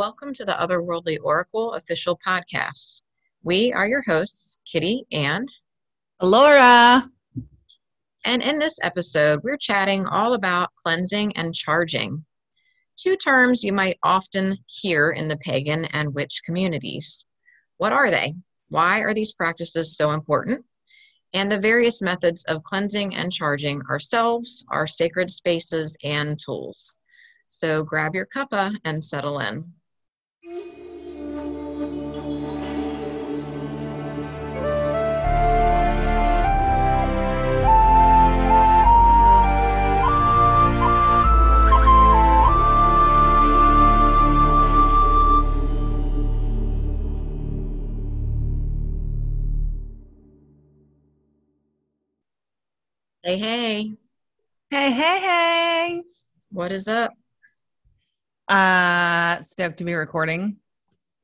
Welcome to the Otherworldly Oracle official podcast. We are your hosts, Kitty and Alora. And in this episode, we're chatting all about cleansing and charging, two terms you might often hear in the pagan and witch communities. What are they? Why are these practices so important? And the various methods of cleansing and charging ourselves, our sacred spaces, and tools. So grab your cuppa and settle in. Hey, hey. Hey, hey, hey. What is up? Uh, stoked to be recording.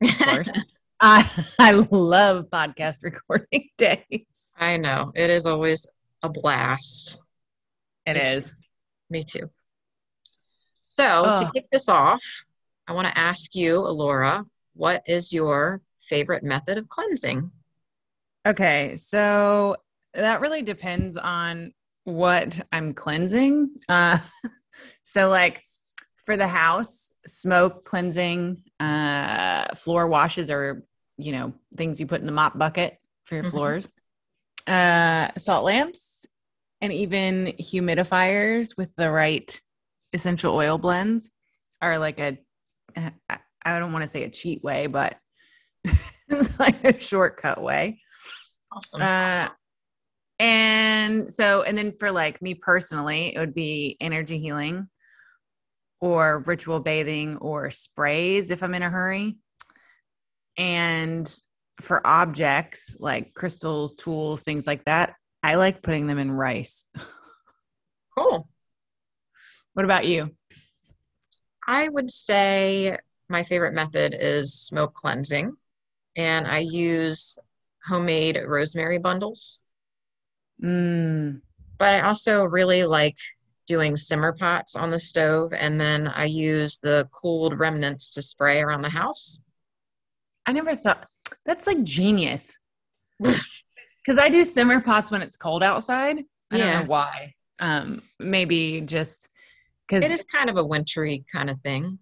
Of course. I I love podcast recording days. I know. It is always a blast. It Me is. too. Me too. So, to kick this off, I want to ask you, Alora, what is your favorite method of cleansing? Okay, so that really depends on what I'm cleansing. Uh, so like for the house, smoke cleansing, uh, floor washes are you know things you put in the mop bucket for your Mhm. floors. Uh, salt lamps, and even humidifiers with the right essential oil blends are like a, I don't want to say a cheat way, but it's like a shortcut way. Awesome. Uh, and so, and then for like me personally, it would be energy healing or ritual bathing or sprays if I'm in a hurry. And for objects like crystals, tools, things like that, I like putting them in rice. cool. What about you? I would say my favorite method is smoke cleansing, and I use homemade rosemary bundles. Mm, But I also really like doing simmer pots on the stove, and then I use the cooled remnants to spray around the house. I never thought that's like genius. Because I do simmer pots when it's cold outside. I don't Yeah. know why. Um, maybe just because It is kind of a wintry kind of thing.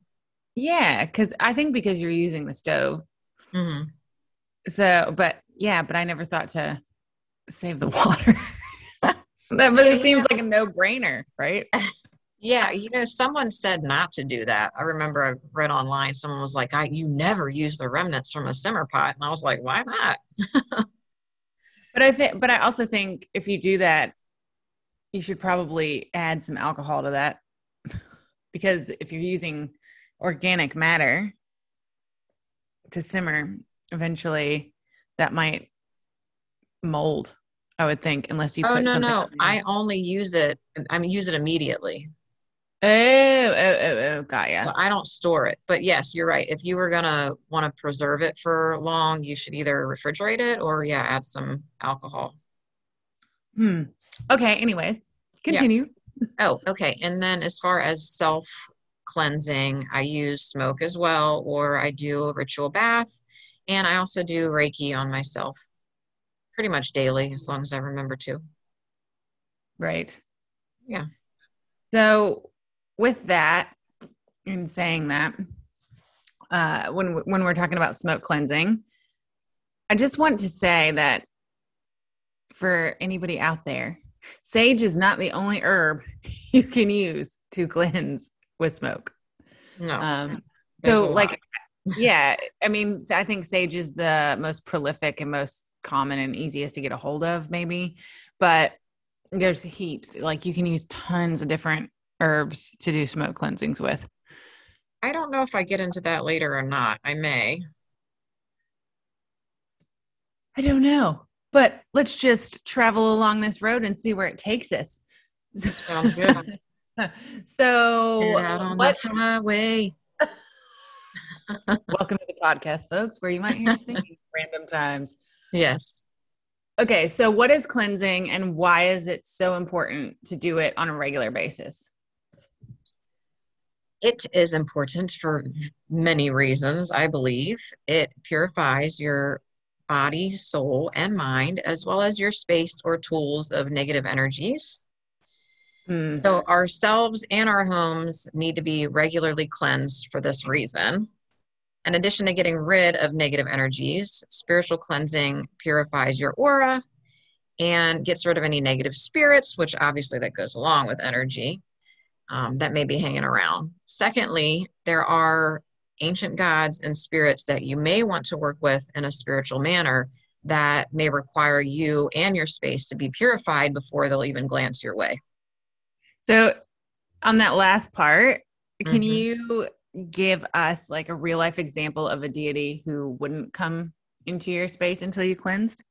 Yeah, because I think because you're using the stove. hmm So, but yeah, but I never thought to save the water. that, but it seems like a no brainer, right? Yeah, you know, someone said not to do that. I remember I read online, someone was like, I, you never use the remnants from a simmer pot. And I was like, why not? But I think, but I also think if you do that, you should probably add some alcohol to that because if you're using organic matter to simmer, eventually that might mold. I would think, unless you oh, put no, no. I only use it, I mean, use it immediately. oh, oh, oh, oh, got ya. So I don't store it. But yes, you're right. If you were going to want to preserve it for long, you should either refrigerate it or, yeah, add some alcohol. Hmm. Okay. Anyways, continue. Oh, okay. And then as far as self cleansing, I use smoke as well, or I do a ritual bath, and I also do Reiki on myself pretty much daily, as long as I remember to. Right. Yeah. So, with that, in saying that, uh, when when we're talking about smoke cleansing, I just want to say that for anybody out there, sage is not the only herb you can use to cleanse with smoke. No. Um, so like yeah i mean i think sage is the most prolific and most common and easiest to get a hold of maybe but there's heaps like you can use tons of different herbs to do smoke cleansings with I don't know if I get into that later or not. I may. i don't know but let's just travel along this road and see where it takes us Sounds good. so Get out on what the highway. welcome to the podcast folks where you might hear us thinking random times Yes. Okay, so what is cleansing and why is it so important to do it on a regular basis? It is important for many reasons, I believe. It purifies your body, soul, and mind, as well as your space or tools of negative energies. Mm. So, ourselves and our homes need to be regularly cleansed for this reason. In addition to getting rid of negative energies, spiritual cleansing purifies your aura and gets rid of any negative spirits, which obviously that goes along with energy um, that may be hanging around. Secondly, there are ancient gods and spirits that you may want to work with in a spiritual manner that may require you and your space to be purified before they'll even glance your way. So, on that last part, can mm-hmm. you give us like a real life example of a deity who wouldn't come into your space until you cleansed?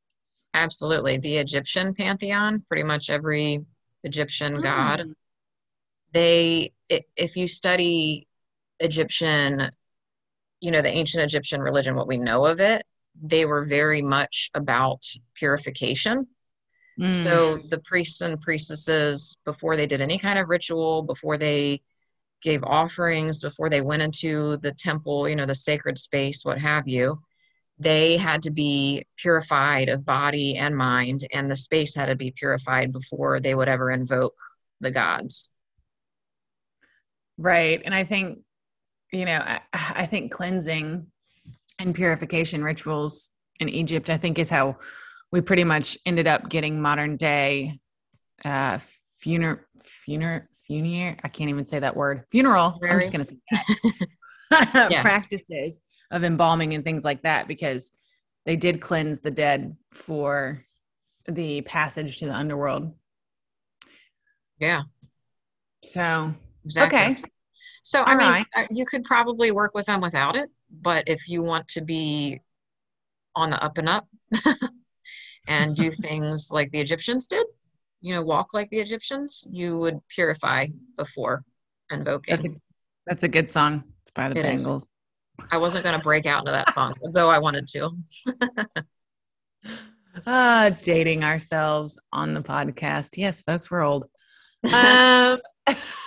Absolutely. The Egyptian pantheon, pretty much every Egyptian oh. god, they, if you study Egyptian you know, the ancient Egyptian religion, what we know of it, they were very much about purification. Mm. So the priests and priestesses, before they did any kind of ritual, before they gave offerings, before they went into the temple, you know, the sacred space, what have you, they had to be purified of body and mind, and the space had to be purified before they would ever invoke the gods. Right. And I think you know, I, I think cleansing and purification rituals in Egypt, I think, is how we pretty much ended up getting modern day uh, funeral, funeral, funeral. I can't even say that word. Funeral. I'm just going to say that. Practices of embalming and things like that because they did cleanse the dead for the passage to the underworld. Yeah. So, exactly. okay. So, All I mean, right. Uh, you could probably work with them without it, but if you want to be on the up and up and do things like the Egyptians did, you know, walk like the Egyptians, you would purify before invoking. That's a, that's a good song. It's by the it Bangles. Is. I wasn't going to break out into that song, though I wanted to. uh, dating ourselves on the podcast. Yes, folks, we're old. Um,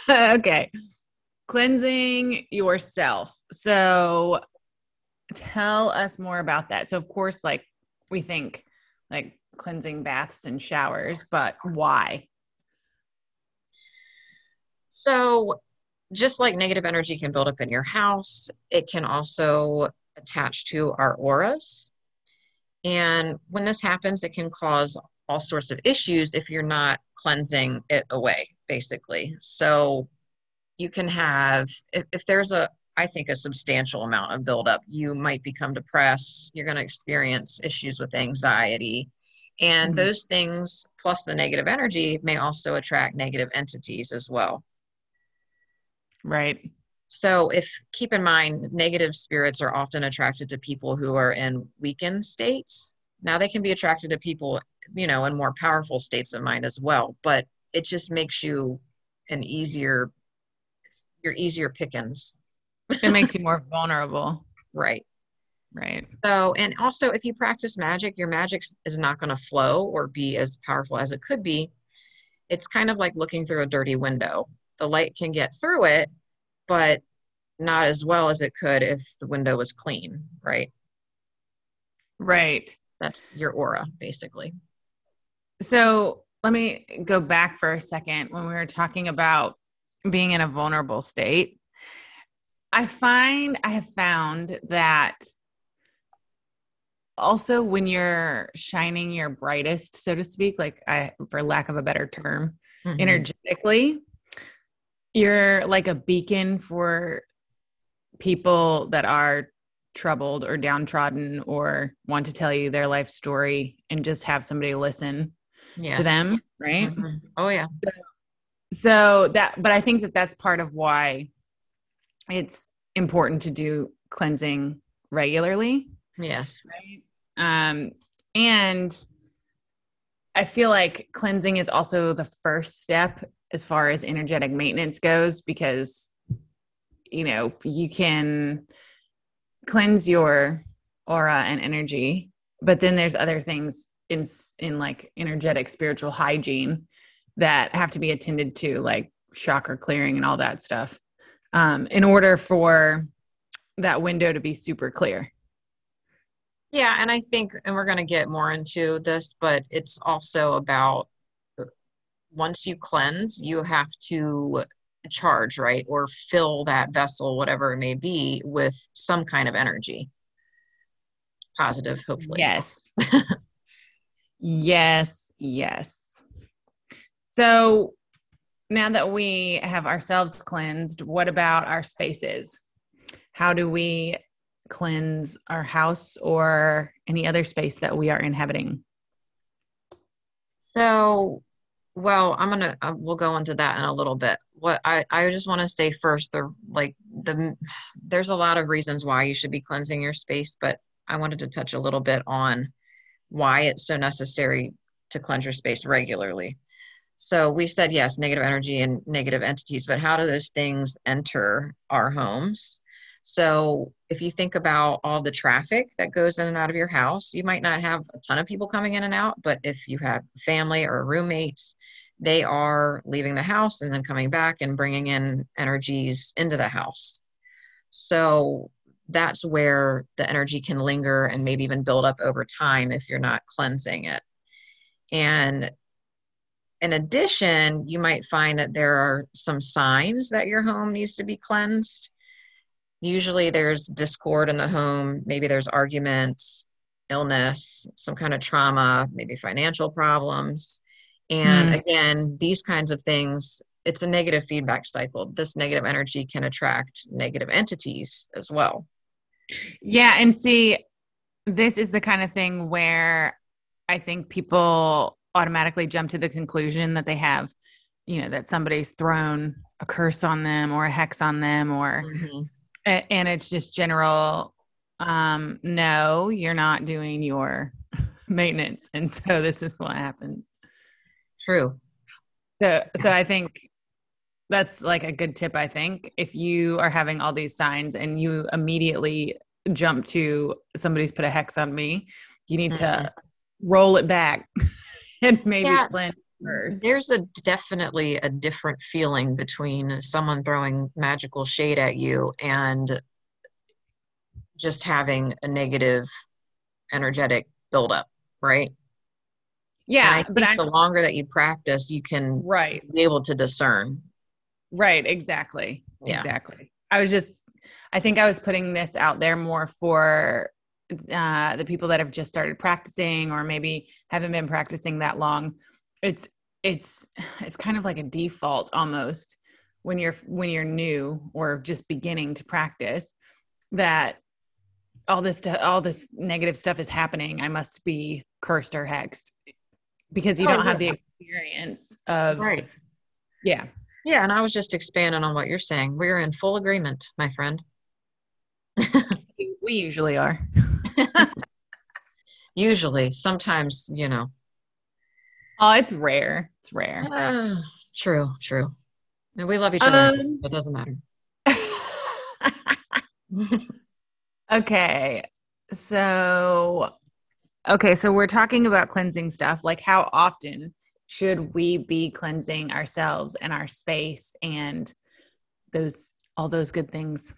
okay cleansing yourself. So tell us more about that. So of course like we think like cleansing baths and showers, but why? So just like negative energy can build up in your house, it can also attach to our auras. And when this happens, it can cause all sorts of issues if you're not cleansing it away, basically. So you can have if, if there's a I think a substantial amount of buildup, you might become depressed. You're going to experience issues with anxiety. And mm-hmm. those things, plus the negative energy, may also attract negative entities as well. Right. So, if keep in mind, negative spirits are often attracted to people who are in weakened states. Now, they can be attracted to people, you know, in more powerful states of mind as well, but it just makes you an easier you're easier pickings. it makes you more vulnerable. Right. Right. So, and also if you practice magic, your magic is not going to flow or be as powerful as it could be. It's kind of like looking through a dirty window. The light can get through it, but not as well as it could if the window was clean, right? Right. That's your aura, basically. So let me go back for a second when we were talking about being in a vulnerable state. I find I have found that also when you're shining your brightest, so to speak, like I, for lack of a better term, mm-hmm. energetically, you're like a beacon for people that are troubled or downtrodden or want to tell you their life story and just have somebody listen yes. to them, right? Mm-hmm. Oh, yeah. So so that but i think that that's part of why it's important to do cleansing regularly yes right um and i feel like cleansing is also the first step as far as energetic maintenance goes because you know you can cleanse your aura and energy but then there's other things in in like energetic spiritual hygiene that have to be attended to, like chakra clearing and all that stuff. um, in order for that window to be super clear. Yeah, and I think, and we're going to get more into this, but it's also about uh, once you cleanse, you have to charge, right? Or fill that vessel, whatever it may be, with some kind of energy. Positive, hopefully. Yes. yes, yes. So now that we have ourselves cleansed, what about our spaces? How do we cleanse our house or any other space that we are inhabiting? So, well, I'm gonna uh, we'll go into that in a little bit. What I I just want to say first, the like the there's a lot of reasons why you should be cleansing your space, but I wanted to touch a little bit on why it's so necessary to cleanse your space regularly. So we said yes, negative energy and negative entities, but how do those things enter our homes? So if you think about all the traffic that goes in and out of your house, you might not have a ton of people coming in and out, but if you have family or roommates, they are leaving the house and then coming back and bringing in energies into the house. So that's where the energy can linger and maybe even build up over time if you're not cleansing it. And in addition, you might find that there are some signs that your home needs to be cleansed. Usually there's discord in the home, maybe there's arguments, illness, some kind of trauma, maybe financial problems. And mm. again, these kinds of things, it's a negative feedback cycle. This negative energy can attract negative entities as well. Yeah. And see, this is the kind of thing where I think people automatically jump to the conclusion that they have, you know, that somebody's thrown a curse on them or a hex on them or, mm-hmm. And it's just general, um, no, you're not doing your maintenance. And so this is what happens. True. So, so I think that's like a good tip. I think if you are having all these signs and you immediately jump to somebody's put a hex on me, you need mm-hmm. to roll it back and maybe yeah, first. There's a definitely a different feeling between someone throwing magical shade at you and just having a negative energetic buildup, right? Yeah, but I, the longer that you practice, you can right be able to discern. Right, exactly. Yeah. Exactly. I was just I think I was putting this out there more for uh, the people that have just started practicing or maybe haven't been practicing that long it's it's it's kind of like a default almost when you're when you're new or just beginning to practice that all this all this negative stuff is happening. I must be cursed or hexed because you oh, don't yeah. have the experience of right. Yeah. Yeah and i was just expanding on what you're saying. We're in full agreement my friend. We usually are. Usually, sometimes, you know. Oh, it's rare. It's rare. Uh, true, true. And we love each other. Um, it doesn't matter. okay. So, okay. So we're talking about cleansing stuff. Like, how often should we be cleansing ourselves and our space and those, all those good things?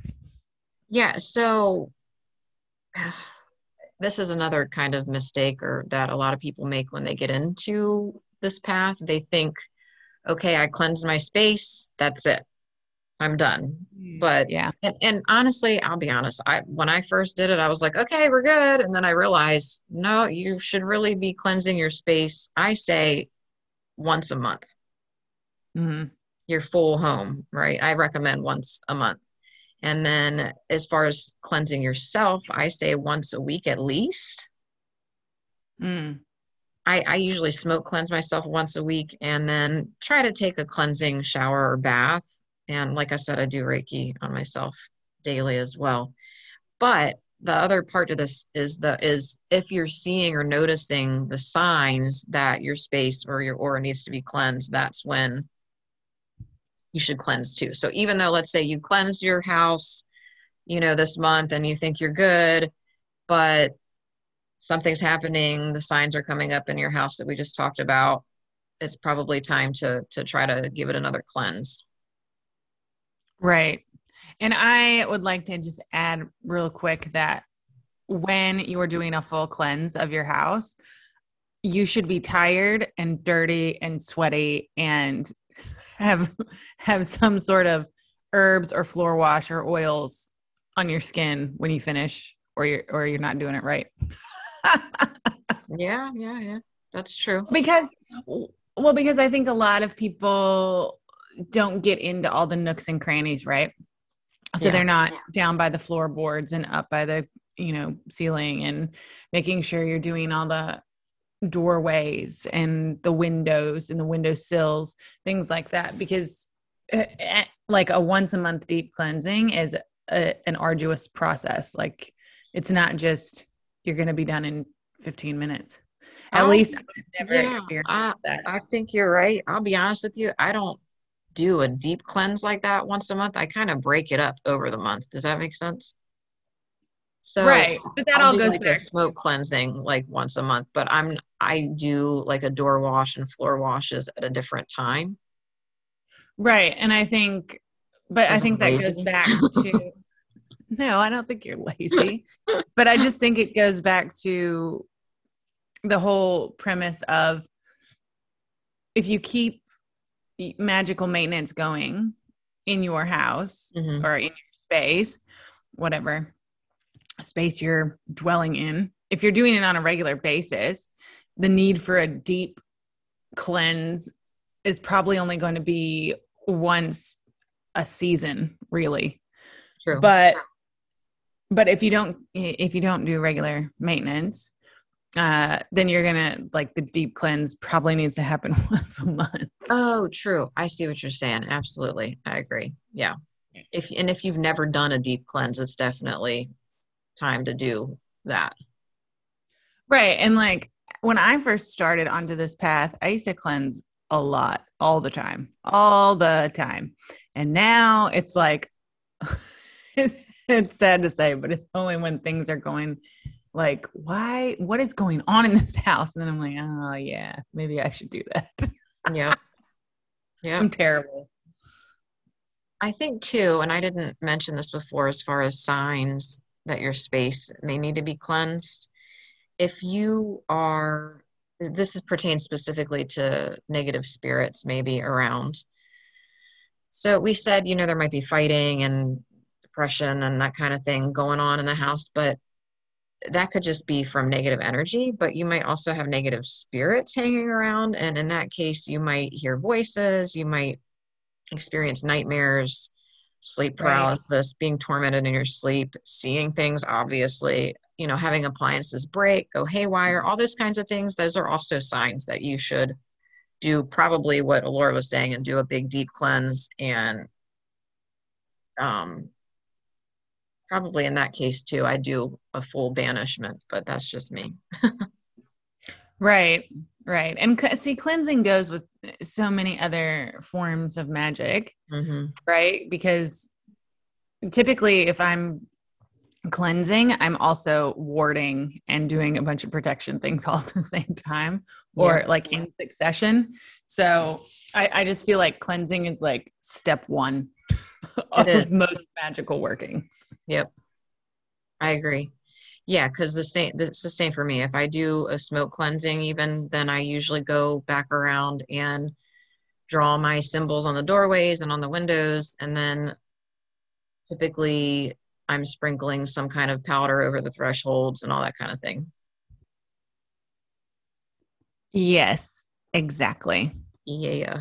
Yeah. So, this is another kind of mistake or that a lot of people make when they get into this path. They think okay i cleansed my space that's it. I'm done. Mm, but yeah. and, and, honestly i'll be honest i when i first did it i was like okay we're good. And then i realized no you should really be cleansing your space i say once a month. Mm-hmm. your full home right? I recommend once a month and then as far as cleansing yourself, I say once a week at least. Mm. I, I usually smoke cleanse myself once a week and then try to take a cleansing shower or bath. And like I said, I do Reiki on myself daily as well. But the other part of this is the is if you're seeing or noticing the signs that your space or your aura needs to be cleansed, that's when you should cleanse too. So even though let's say you cleansed your house, you know, this month and you think you're good, but something's happening, the signs are coming up in your house that we just talked about, it's probably time to to try to give it another cleanse. Right. And I would like to just add real quick that when you are doing a full cleanse of your house, you should be tired and dirty and sweaty and have have some sort of herbs or floor wash or oils on your skin when you finish or you're or you're not doing it right. yeah, yeah, yeah. That's true. Because well because I think a lot of people don't get into all the nooks and crannies, right? So yeah. they're not down by the floorboards and up by the, you know, ceiling and making sure you're doing all the doorways and the windows and the window sills, things like that. Because uh, like a once a month deep cleansing is a, an arduous process. Like it's not just you're going to be done in 15 minutes. At I, least I've never yeah, experienced I, that. I think you're right. I'll be honest with you. I don't do a deep cleanse like that once a month. I kind of break it up over the month. Does that make sense? So right, but that I'll all goes like back smoke cleansing like once a month. But I'm I do like a door wash and floor washes at a different time. Right, and I think, but I think that lazy. goes back to. no, I don't think you're lazy, but I just think it goes back to the whole premise of if you keep magical maintenance going in your house mm-hmm. or in your space, whatever space you're dwelling in, if you're doing it on a regular basis, the need for a deep cleanse is probably only going to be once a season, really. True. But but if you don't if you don't do regular maintenance, uh, then you're gonna like the deep cleanse probably needs to happen once a month. Oh, true. I see what you're saying. Absolutely, I agree. Yeah. If and if you've never done a deep cleanse, it's definitely time to do that. Right, and like when I first started onto this path, I used to cleanse a lot, all the time, all the time, and now it's like. it's sad to say, but it's only when things are going like why what is going on in this house? And then i'm like oh yeah maybe i should do that. Yeah. Yeah. I'm terrible. I think too and i didn't mention this before as far as signs that your space may need to be cleansed if you are this is, pertains specifically to negative spirits maybe around so we said you know there might be fighting and depression and that kind of thing going on in the house but that could just be from negative energy, but you might also have negative spirits hanging around. And in that case, you might hear voices, you might experience nightmares, sleep paralysis, right. being tormented in your sleep, seeing things, obviously, you know, having appliances break, go haywire, all those kinds of things. Those are also signs that you should do probably what Alora was saying and do a big deep cleanse and um, probably in that case too i do a full banishment but that's just me right right and see cleansing goes with so many other forms of magic mm-hmm. right because typically if i'm cleansing i'm also warding and doing a bunch of protection things all at the same time or yeah. like in succession so I, I just feel like cleansing is like step one of most magical workings. Yep. I agree. Yeah, because the same it's the same for me. If I do a smoke cleansing even, then I usually go back around and draw my symbols on the doorways and on the windows, and then typically I'm sprinkling some kind of powder over the thresholds and all that kind of thing. Yes, exactly. Yeah. Yeah.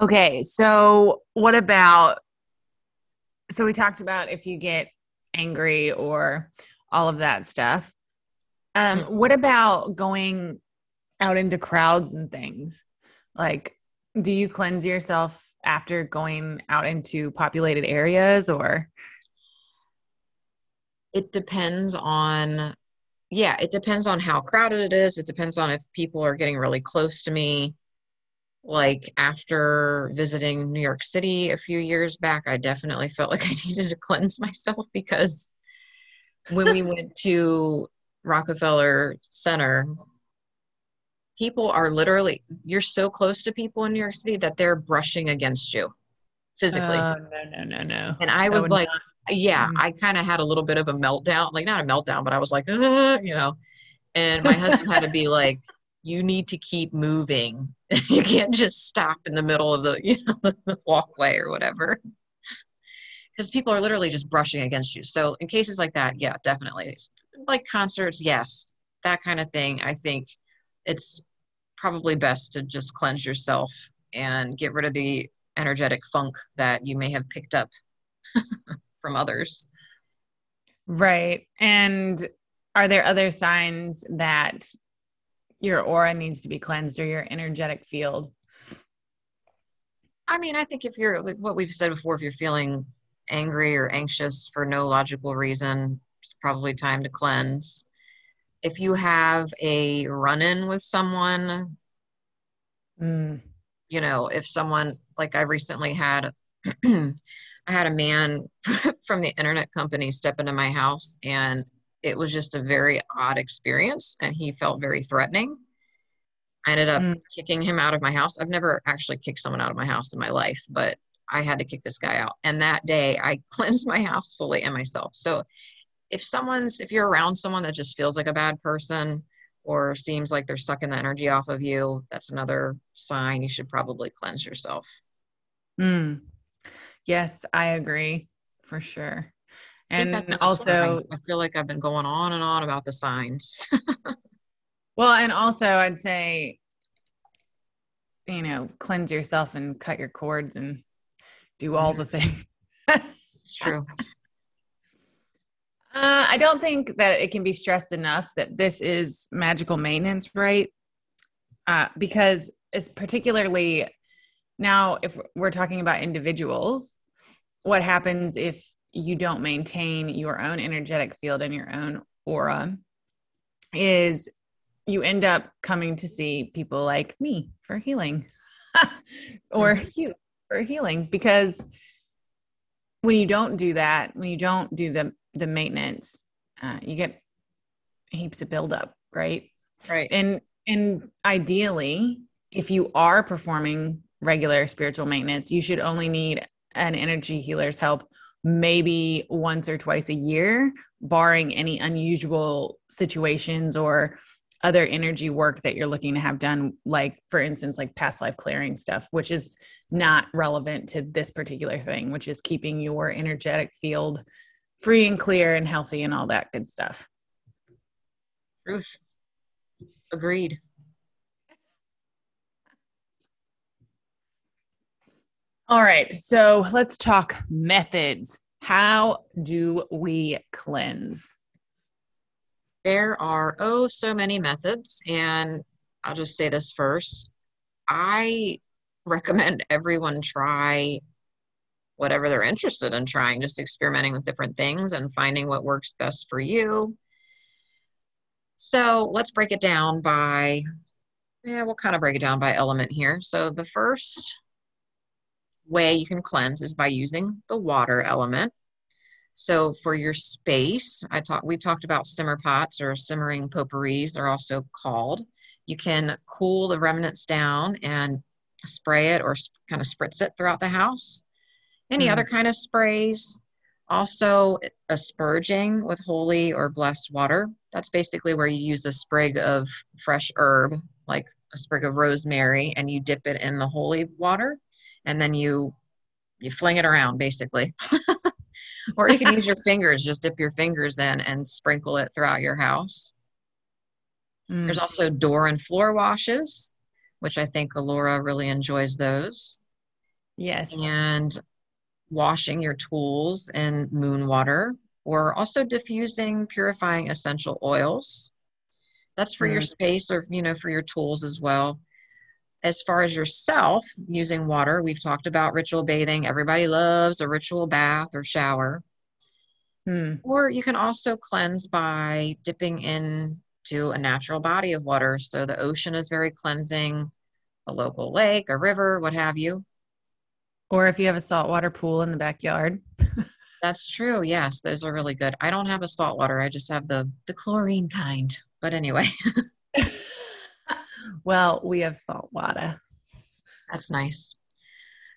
Okay, so what about? So we talked about if you get angry or all of that stuff. Um, mm-hmm. what about going out into crowds and things? Like, do you cleanse yourself after going out into populated areas or? It depends on, yeah, it depends on how crowded it is. It depends on if people are getting really close to me like after visiting New York City a few years back, I definitely felt like I needed to cleanse myself because when we went to Rockefeller Center, people are literally, you're so close to people in New York City that they're brushing against you physically. Oh, no, no, no, no. and I was like, not- yeah, Mhm. I kind of had a little bit of a meltdown, like not a meltdown, but I was like, "Uh," you know. And my husband had to be like, you need to keep moving. you can't just stop in the middle of the, you know, the walkway or whatever. Because people are literally just brushing against you. So in cases like that, yeah, definitely. Like concerts, yes, that kind of thing. I think it's probably best to just cleanse yourself and get rid of the energetic funk that you may have picked up from others. Right. And are there other signs that your aura needs to be cleansed or your energetic field? I mean, I think if you're like what we've said before, if you're feeling angry or anxious for no logical reason, it's probably time to cleanse. If you have a run in with someone, Mm. you know, if someone like I recently had, I had a man from the internet company step into my house, and it was just a very odd experience, and he felt very threatening. I ended up Mm. kicking him out of my house. I've never actually kicked someone out of my house in my life, but I had to kick this guy out. And that day, I cleansed my house fully and myself. So if someone's, if you're around someone that just feels like a bad person, or seems like they're sucking the energy off of you, that's another sign you should probably cleanse yourself. Mm. Yes, I agree for sure. And also, sign. I feel like I've been going on and on about the signs. well, and also, I'd say, you know, cleanse yourself and cut your cords and do all the things. It's true. Uh, I don't think that it can be stressed enough that this is magical maintenance, right? Uh, because it's particularly now, if we're talking about individuals, what happens if you don't maintain your own energetic field and your own aura is you end up coming to see people like me for healing or you for healing because when you don't do that when you don't do the the maintenance uh, you get heaps of buildup right Right. and and ideally if you are performing regular spiritual maintenance you should only need an energy healer's help maybe once or twice a year barring any unusual situations or other energy work that you're looking to have done like for instance like past life clearing stuff which is not relevant to this particular thing which is keeping your energetic field free and clear and healthy and all that good stuff Truth. Agreed. All right, so let's talk methods. How do we cleanse? There are oh so many methods, and I'll just say this first. I recommend everyone try whatever they're interested in trying, just experimenting with different things and finding what works best for you. So let's break it down by, yeah, we'll kind of break it down by element here. So the first way you can cleanse is by using the water element. So for your space, I talked we talked about simmer pots or simmering potpourris, they're also called. You can cool the remnants down and spray it or kind of spritz it throughout the house. Any Mm. other kind of sprays. Also, asperging with holy or blessed water. That's basically where you use a sprig of fresh herb, like a sprig of rosemary, and you dip it in the holy water, and then you you fling it around basically. or you can use your fingers, just dip your fingers in and sprinkle it throughout your house. Mm. There's also door and floor washes, which I think Alora really enjoys those. yes. And washing your tools in moon water, or also diffusing purifying essential oils. That's for your Mm. space or you know for your tools as well. As far as yourself using water, we've talked about ritual bathing. Everybody loves a ritual bath or shower. Mm. Or you can also cleanse by dipping into a natural body of water. So the ocean is very cleansing, a local lake, a river, what have you. Or if you have a saltwater pool in the backyard. That's true. Yes, those are really good. I don't have a saltwater. I just have the the chlorine kind. But anyway, well, we have salt water. that's nice.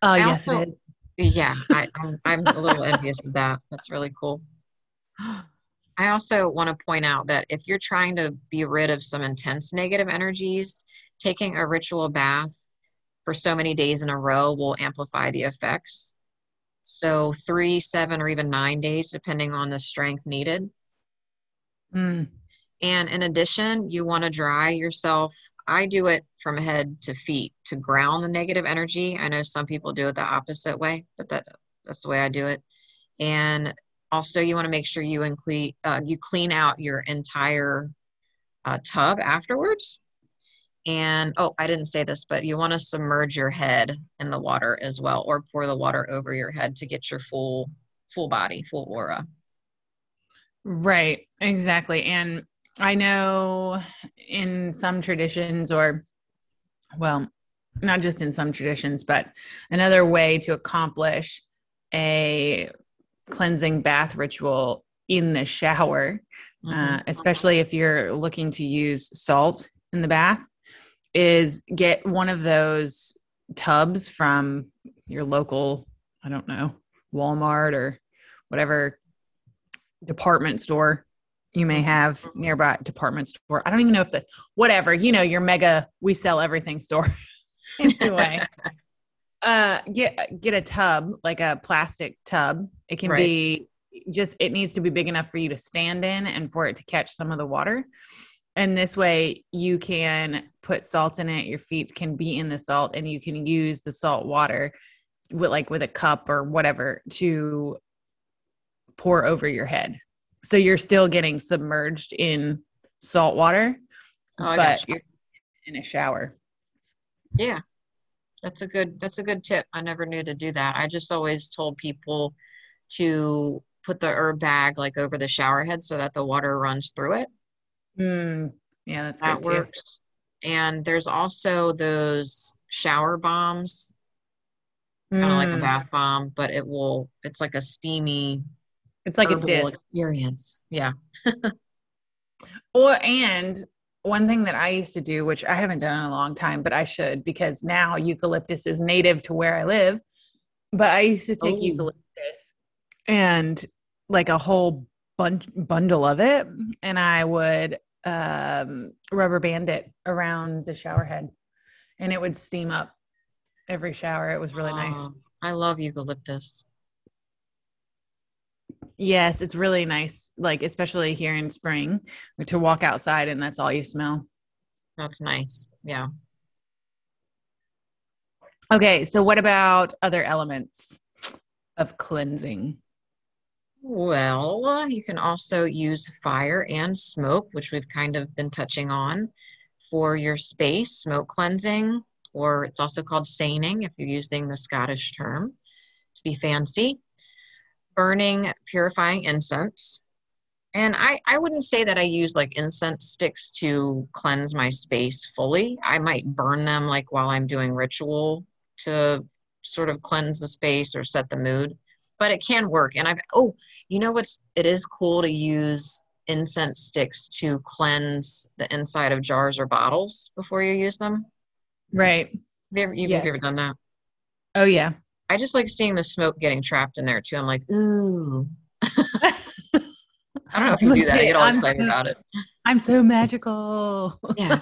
Oh, I yes, also- it is. Yeah, I, I'm, I'm a little envious of that. That's really cool. I also want to point out that if you're trying to be rid of some intense negative energies, taking a ritual bath for so many days in a row will amplify the effects. So, three, seven, or even nine days, depending on the strength needed. Mm. And in addition, you want to dry yourself. I do it from head to feet to ground the negative energy. I know some people do it the opposite way, but that that's the way I do it. And also, you want to make sure you include uh, you clean out your entire uh, tub afterwards. And oh, I didn't say this, but you want to submerge your head in the water as well, or pour the water over your head to get your full full body, full aura. Right, exactly. And I know in some traditions, or well, not just in some traditions, but another way to accomplish a cleansing bath ritual in the shower, uh, mm-hmm. uh, especially if you're looking to use salt in the bath, is get one of those tubs from your local, I don't know, Walmart or whatever department store you may have mm-hmm. nearby department store. I don't even know if the whatever, you know, your mega we sell everything store. anyway. uh get get a tub, like a plastic tub. It can right. be just it needs to be big enough for you to stand in and for it to catch some of the water. And this way you can put salt in it. Your feet can be in the salt and you can use the salt water with like with a cup or whatever to pour over your head so you're still getting submerged in salt water, oh, but you're in a shower. Yeah. That's a good that's a good tip. I never knew to do that. I just always told people to put the herb bag like over the shower head so that the water runs through it. Mm, yeah, that's that works. Too. And there's also those shower bombs, kind of mm. like a mm. bath bomb, but it will. It's like a steamy it's like a disc experience. Yeah. or and one thing that I used to do, which I haven't done in a long time, but I should because now eucalyptus is native to where I live. But I used to take oh. eucalyptus and like a whole bunch bundle of it, and I would um, rubber band it around the shower head, and it would steam up every shower. It was really oh, nice. I love eucalyptus. Yes, it's really nice, like especially here in spring, to walk outside and that's all you smell. That's nice. Yeah. Okay, so what about other elements of cleansing? Well, you can also use fire and smoke, which we've kind of been touching on for your space, smoke cleansing, or it's also called saining if you're using the Scottish term to be fancy burning purifying incense. And I, I wouldn't say that I use like incense sticks to cleanse my space fully. I might burn them like while I'm doing ritual to sort of cleanse the space or set the mood. But it can work. And I've oh, you know what's it is cool to use incense sticks to cleanse the inside of jars or bottles before you use them. Right. Have you ever, you've yeah. ever done that? Oh yeah. I just like seeing the smoke getting trapped in there too. I'm like, ooh. I don't know if you do that. I get all I'm excited so, about it. I'm so magical. yeah.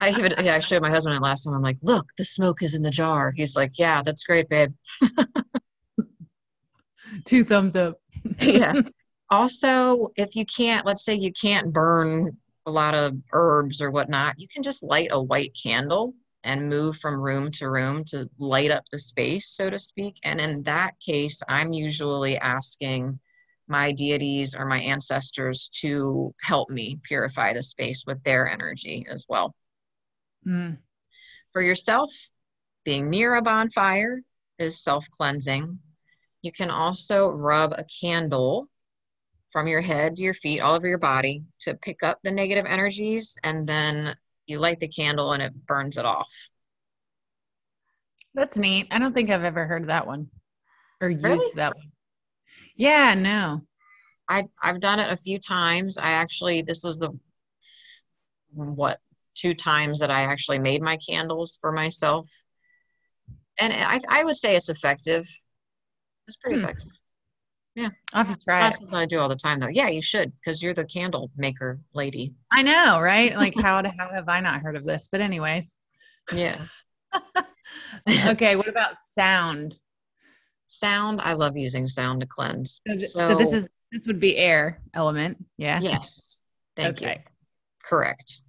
I even yeah, I showed my husband it last time. I'm like, look, the smoke is in the jar. He's like, yeah, that's great, babe. Two thumbs up. yeah. Also, if you can't, let's say you can't burn a lot of herbs or whatnot, you can just light a white candle and move from room to room to light up the space, so to speak. And in that case, I'm usually asking my deities or my ancestors to help me purify the space with their energy as well. Mm. For yourself, being near a bonfire is self cleansing. You can also rub a candle from your head to your feet, all over your body, to pick up the negative energies and then you light the candle and it burns it off. That's neat. I don't think I've ever heard that one or really? used that one. Yeah, no. I I've done it a few times. I actually this was the what two times that I actually made my candles for myself. And I I would say it's effective. It's pretty Hmm. effective. Yeah, I'll have to try Not it. something I do all the time though. Yeah, you should because you're the candle maker lady. I know, right? Like how to, how have I not heard of this? But anyways. Yeah. okay, what about sound? sound. I love using sound to cleanse. So, th- so this is this would be air element. Yeah. yes. Thank you. okay. Correct.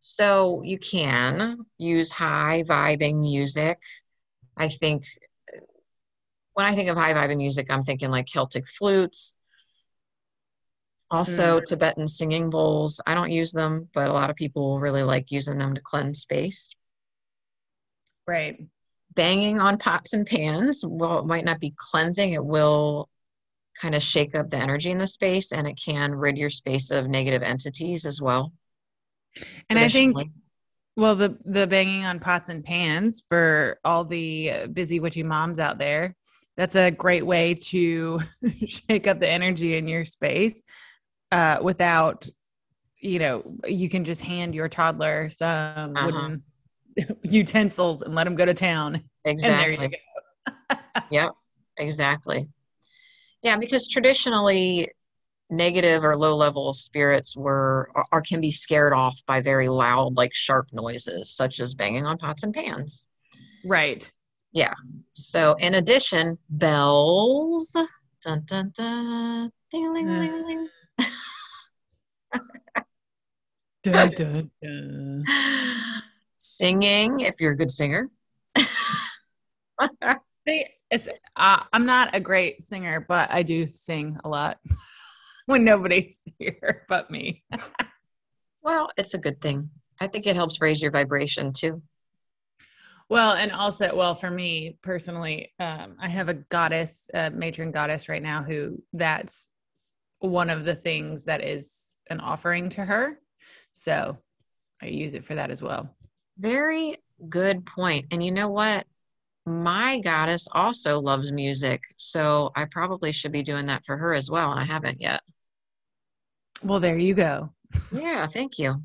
So you can use high vibing music. I think when I think of high vibing music, I'm thinking like Celtic flutes. Also, mm-hmm. Tibetan singing bowls. I don't use them, but a lot of people really like using them to cleanse space. Right. Banging on pots and pans, well, it might not be cleansing, it will kind of shake up the energy in the space and it can rid your space of negative entities as well. And I think well the the banging on pots and pans for all the busy witchy moms out there. That's a great way to shake up the energy in your space uh, without, you know, you can just hand your toddler some Uh-huh. wooden utensils and let them go to town. And there you exactly. Yep, exactly. Yeah, because traditionally negative or low level spirits were or can be scared off by very loud like sharp noises such as banging on pots and pans. Right. So in addition, bells dun dun dun ding, ling, ling, ling. Dun, dun, dun. singing if you're a good singer. See, uh, I'm not a great singer, but I do sing a lot when nobody's here but me. well, it's a good thing. I think it helps raise your vibration too. Well, and also, well, for me personally, um, I have a goddess, a matron goddess right now who that's one of the things that is an offering to her. So I use it for that as well. Very good point. And you know what? My goddess also loves music. So I probably should be doing that for her as well. And I haven't yet. Well, there you go. Yeah, thank you.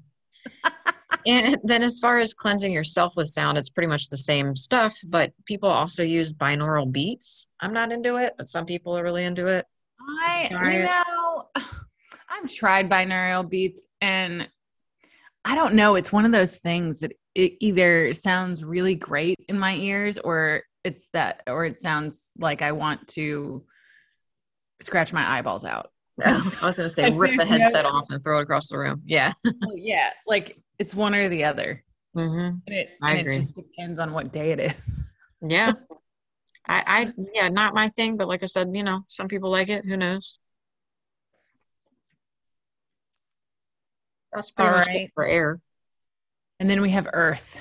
and then as far as cleansing yourself with sound, it's pretty much the same stuff, but people also use binaural beats. I'm not into it, but some people are really into it. I, you know, I've tried binaural beats and I don't know. It's one of those things that it either sounds really great in my ears or it's that, or it sounds like I want to scratch my eyeballs out. I was going to say, rip the headset off and throw it across the room. Yeah. Well, yeah, like it's one or the other. hmm And it, I and agree. it just depends on what day it is. Yeah. I, I, yeah, not my thing, but like I said, you know, some people like it. Who knows? That's pretty All right. for air. And then we have earth.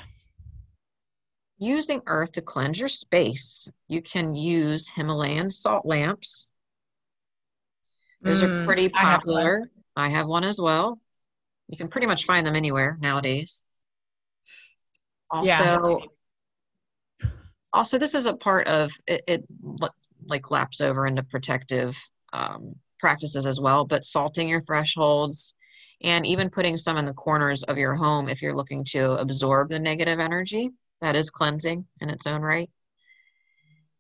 Using earth to cleanse your space, you can use Himalayan salt lamps. Those Mm, are pretty I have popular. I have one as well. You can pretty much find them anywhere nowadays. Yeah. Also, also this is a part of it, it like laps over into protective um, practices as well, but salting your thresholds and even putting some in the corners of your home if you're looking to absorb the negative energy. That is cleansing in its own right.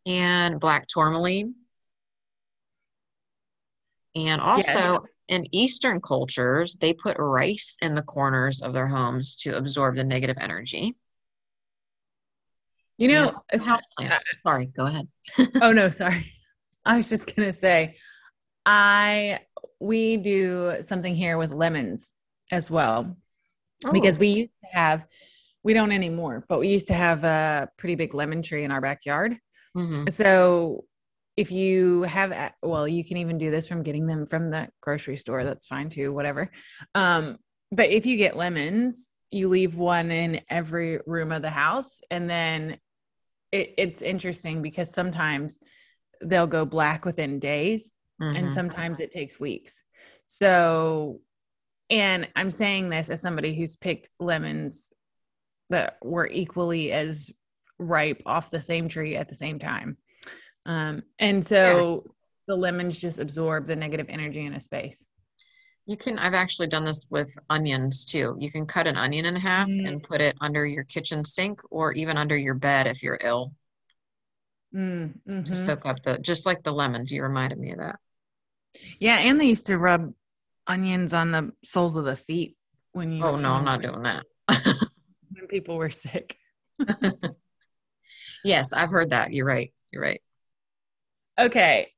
And black tourmaline. And also in Eastern cultures, they put rice in the corners of their homes to absorb the negative energy. You know, And it's house plants. Sorry, go ahead. oh no sorry i was just gonna say i we do something here with lemons as well because Oh, we used to have we don't anymore but we used to have a pretty big lemon tree in our backyard mhm. so if you have well you can even do this from getting them from the grocery store that's fine too whatever. Um but if you get lemons you leave one in every room of the house and then it, it's interesting because sometimes they'll go black within days and Mhm. sometimes it takes weeks. So and i'm saying this as somebody who's picked lemons that were equally as ripe off the same tree at the same time um and so the lemons just absorb the negative energy in a space You can, I've actually done this with onions too. You can cut an onion in half Mm. and put it under your kitchen sink or even under your bed if you're ill. Mm, to mhm. soak up the just like the lemons. You reminded me of that. Yeah, and they used to rub onions on the soles of the feet when you. Oh no, I'm not doing that. When people were sick. yes, I've heard that. You're right. You're right. Okay,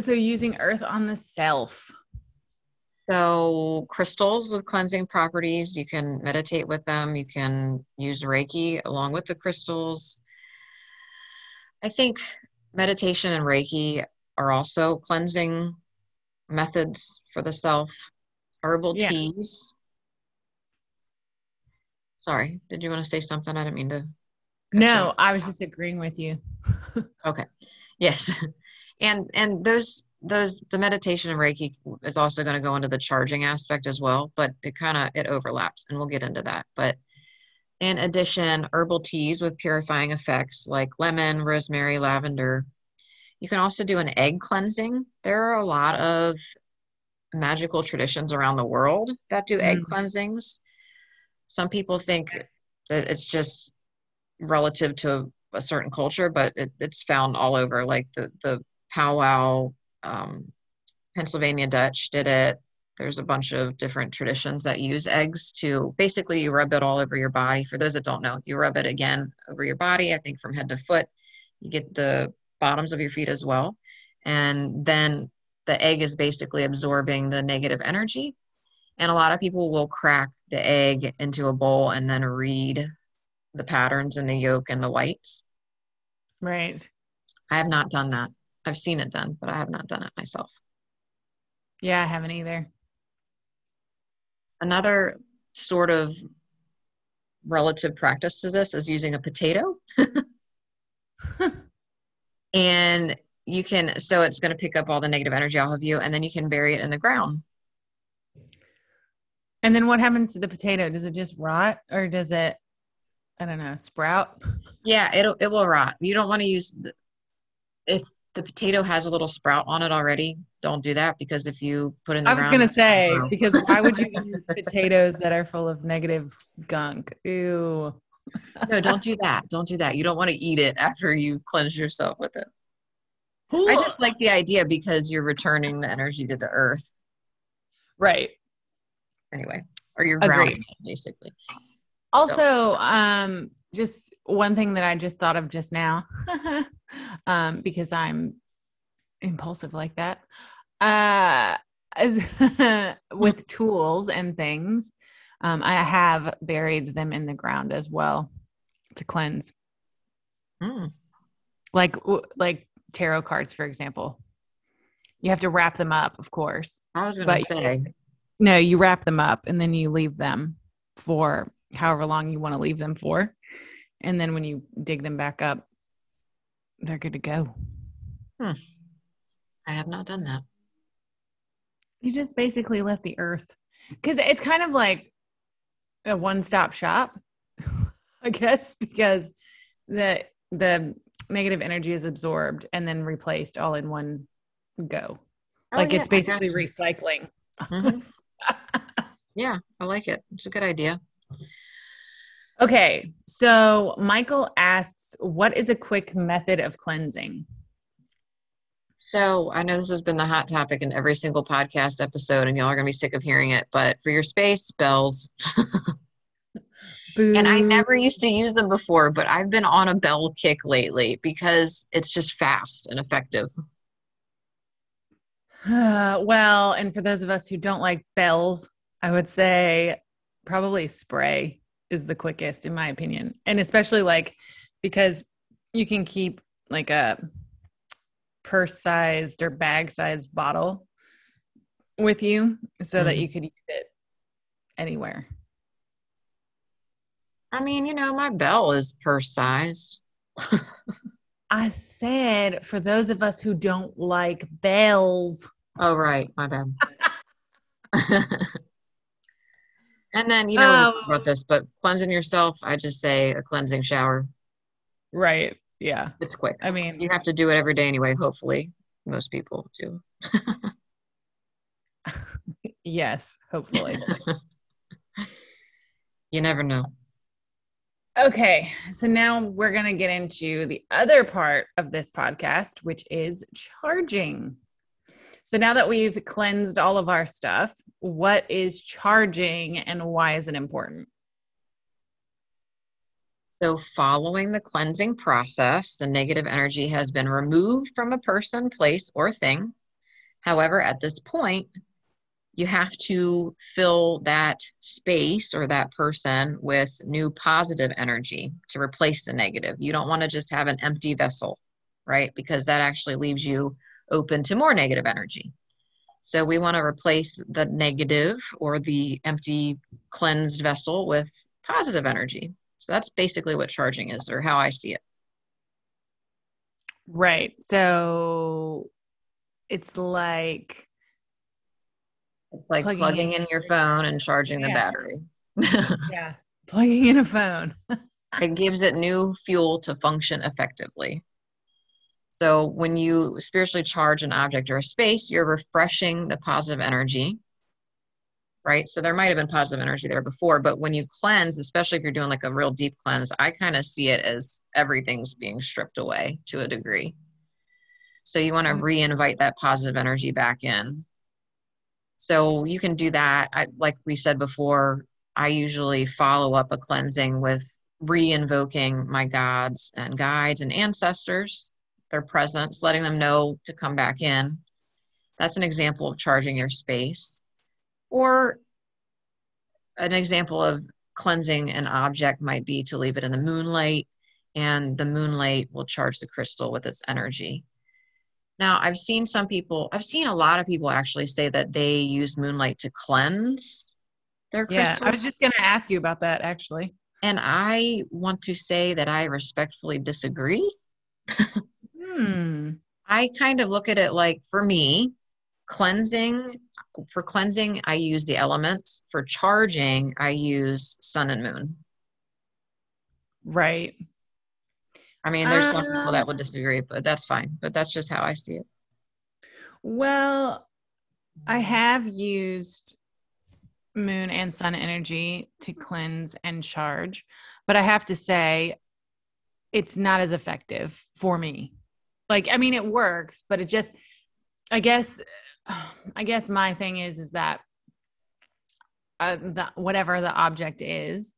so using earth on the self. So crystals with cleansing properties, you can meditate with them. You can use Reiki along with the crystals. I think meditation and Reiki are also cleansing methods for the self. Herbal Yeah. teas. Sorry, did you want to say something? I didn't mean to. No. I was just agreeing with you. Okay. Yes. And and those those the meditation and Reiki is also going to go into the charging aspect as well, but it kind of it overlaps and we'll get into that. But in addition, herbal teas with purifying effects like lemon, rosemary, lavender. You can also do an egg cleansing. There are a lot of magical traditions around the world that do egg Mm. cleansings. Some people think that it's just relative to a certain culture, but it, it's found all over. Like the the powwow, um, Pennsylvania Dutch did it. There's a bunch of different traditions that use eggs to basically you rub it all over your body. For those that don't know, you rub it again over your body. I think from head to foot. You get the bottoms of your feet as well, and then the egg is basically absorbing the negative energy. And a lot of people will crack the egg into a bowl and then read the patterns in the yolk and the whites. Right. I have not done that. I've seen it done, but I have not done it myself. Yeah, I haven't either. Another sort of relative practice to this is using a potato. and you can, so it's going to pick up all the negative energy off of you, and then you can bury it in the ground. And then what happens to the potato? Does it just rot or does it, I don't know, sprout? Yeah, it'll it will rot. You don't want to use the, if the potato has a little sprout on it already. Don't do that because if you put in the I was ground, gonna say because why would you use potatoes that are full of negative gunk? Ew. no, don't do that. Don't do that. You don't want to eat it after you cleanse yourself with it. I just like the idea because you're returning the energy to the earth right. anyway, or you're grounding it basically. Also, um, just one thing that I just thought of just now, um, because I'm impulsive like that, uh, is with tools and things, um, I have buried them in the ground as well to cleanse, Hmm. like like tarot cards, for example. You have to wrap them up, of course. I was gonna say, No, you wrap them up and then you leave them for however long you want to leave them for. And then when you dig them back up, they're good to go. Hmm. I have not done that. You just basically let the earth, because it's kind of like a one stop shop, I guess, because the the negative energy is absorbed and then replaced all in one go. Oh, like yeah, it's basically you. recycling. Mhm. yeah, I like it. It's a good idea. Okay, so Michael asks, what is a quick method of cleansing? So I know this has been the hot topic in every single podcast episode, and y'all are gonna be sick of hearing it. But for your space, bells. And I never used to use them before, but I've been on a bell kick lately because it's just fast and effective. Uh, well, and for those of us who don't like bells, I would say probably spray is the quickest, in my opinion. And especially like because you can keep like a purse sized or bag sized bottle with you so that Mhm. you could use it anywhere. I mean, you know, my bell is purse sized. I said for those of us who don't like bells. Oh, right. My bad. and then, you know, Oh. about this, but cleansing yourself, I just say a cleansing shower. Right. Yeah. It's quick. I mean, You have to do it every day anyway, hopefully. Most people do. yes, hopefully. you never know. Okay, so now we're going to get into the other part of this podcast, which is charging. So now that we've cleansed all of our stuff, what is charging and why is it important? So, following the cleansing process, the negative energy has been removed from a person, place, or thing. However, at this point, you have to fill that space or that person with new positive energy to replace the negative. You don't want to just have an empty vessel, right? Because that actually leaves you open to more negative energy. So we want to replace the negative or the empty cleansed vessel with positive energy. So that's basically what charging is or how I see it. Right. So it's like it's like plugging, plugging in, in, your phone and charging yeah. the battery. yeah. Plugging in a phone. it gives it new fuel to function effectively. So when you spiritually charge an object or a space, you're refreshing the positive energy. Right. So there might have been positive energy there before, but when you cleanse, especially if you're doing like a real deep cleanse, I kind of see it as everything's being stripped away to a degree. So you want to mm. re-invite that positive energy back in. So you can do that. I, like we said before, I usually follow up a cleansing with re-invoking my gods and guides and ancestors, their presence, letting them know to come back in. That's an example of charging your space. Or an example of cleansing an object might be to leave it in the moonlight, and the moonlight will charge the crystal with its energy. Now, I've seen some people, I've seen a lot of people actually say that they use moonlight to cleanse their crystals. Yeah, I was just going to ask you about that actually. And I want to say that I respectfully disagree. hmm. I kind of look at it like for me, cleansing, for cleansing, I use the elements. For charging, I use sun and moon. Right. I mean, there's some people that would disagree, but that's fine. But that's just how I see it. Well, I have used moon and sun energy to cleanse and charge, but I have to say it's not as effective for me. Like, I mean, it works, but it just, I guess, I guess my thing is, is that uh, the, whatever the object is,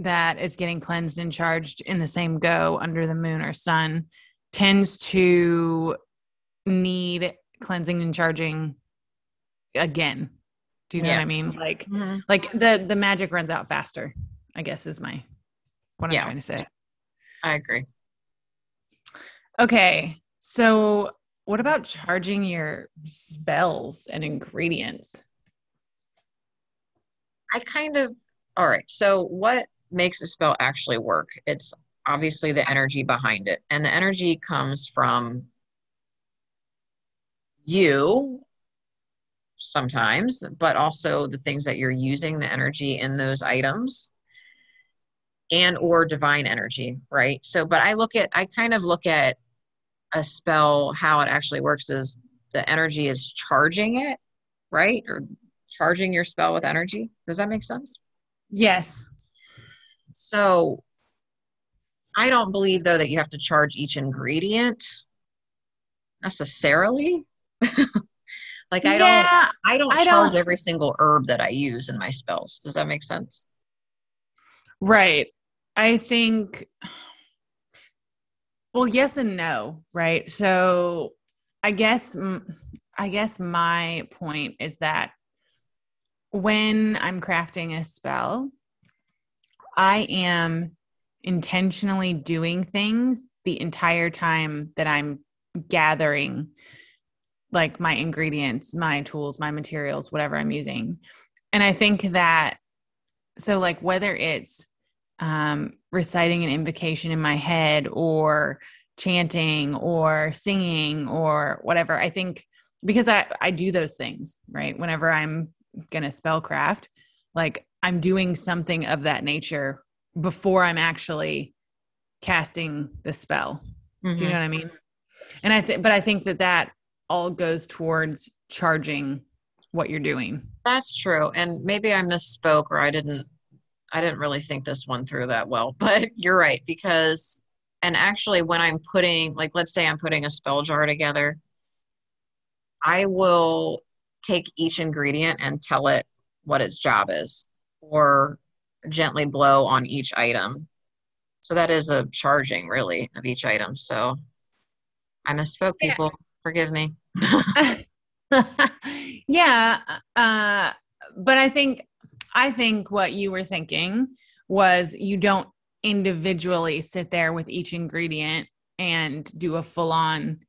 that is getting cleansed and charged in the same go under the moon or sun tends to need cleansing and charging again. Do you know yeah. what I mean? Like mm-hmm. like the the magic runs out faster, I guess is my what I'm trying to say. I agree. Okay. So what about charging your spells and ingredients? I kind of all right. So what makes a spell actually work. It's obviously the energy behind it. And the energy comes from you sometimes, but also the things that you're using the energy in those items and or divine energy, right? So but I look at I kind of look at a spell how it actually works is the energy is charging it, right? Or charging your spell with energy. Does that make sense? Yes. So I don't believe though that you have to charge each ingredient necessarily. like I yeah, don't I don't I charge don't. every single herb that I use in my spells. Does that make sense? Right. I think well yes and no, right? So I guess I guess my point is that when I'm crafting a spell, I am intentionally doing things the entire time that I'm gathering like my ingredients, my tools, my materials, whatever I'm using. And I think that so like whether it's um, reciting an invocation in my head or chanting or singing or whatever, I think because I, I do those things, right? Whenever I'm gonna spellcraft, like I'm doing something of that nature before I'm actually casting the spell. Mm-hmm. Do you know what I mean? And I think, but I think that that all goes towards charging what you're doing. That's true. And maybe I misspoke or I didn't I didn't really think this one through that well, but you're right because and actually when I'm putting like let's say I'm putting a spell jar together, I will take each ingredient and tell it what its job is or gently blow on each item. So that is a charging really of each item. So I misspoke people. Yeah. Forgive me. yeah. Uh, but I think I think what you were thinking was you don't individually sit there with each ingredient and do a full on